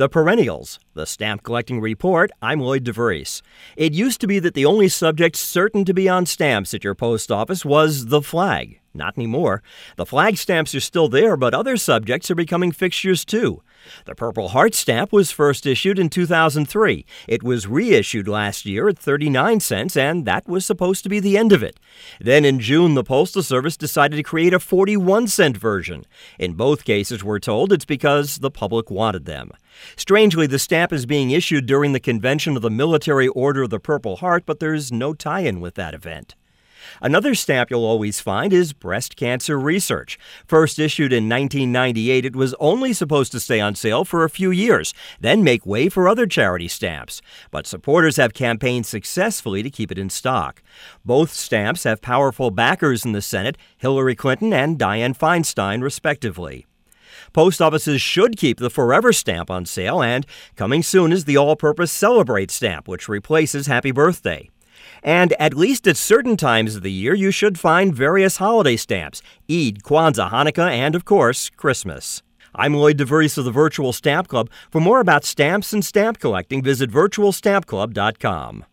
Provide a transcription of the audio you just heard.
The Perennials, the Stamp Collecting Report. I'm Lloyd DeVries. It used to be that the only subject certain to be on stamps at your post office was the flag. Not anymore. The flag stamps are still there, but other subjects are becoming fixtures too. The Purple Heart stamp was first issued in 2003. It was reissued last year at 39 cents, and that was supposed to be the end of it. Then in June, the Postal Service decided to create a 41 cent version. In both cases, we're told it's because the public wanted them. Strangely, the stamp is being issued during the convention of the Military Order of the Purple Heart, but there's no tie in with that event. Another stamp you'll always find is Breast Cancer Research. First issued in 1998, it was only supposed to stay on sale for a few years, then make way for other charity stamps. But supporters have campaigned successfully to keep it in stock. Both stamps have powerful backers in the Senate, Hillary Clinton and Dianne Feinstein, respectively. Post offices should keep the Forever stamp on sale, and coming soon is the all purpose Celebrate stamp, which replaces Happy Birthday. And at least at certain times of the year, you should find various holiday stamps Eid, Kwanzaa, Hanukkah, and of course, Christmas. I'm Lloyd DeVries of the Virtual Stamp Club. For more about stamps and stamp collecting, visit virtualstampclub.com.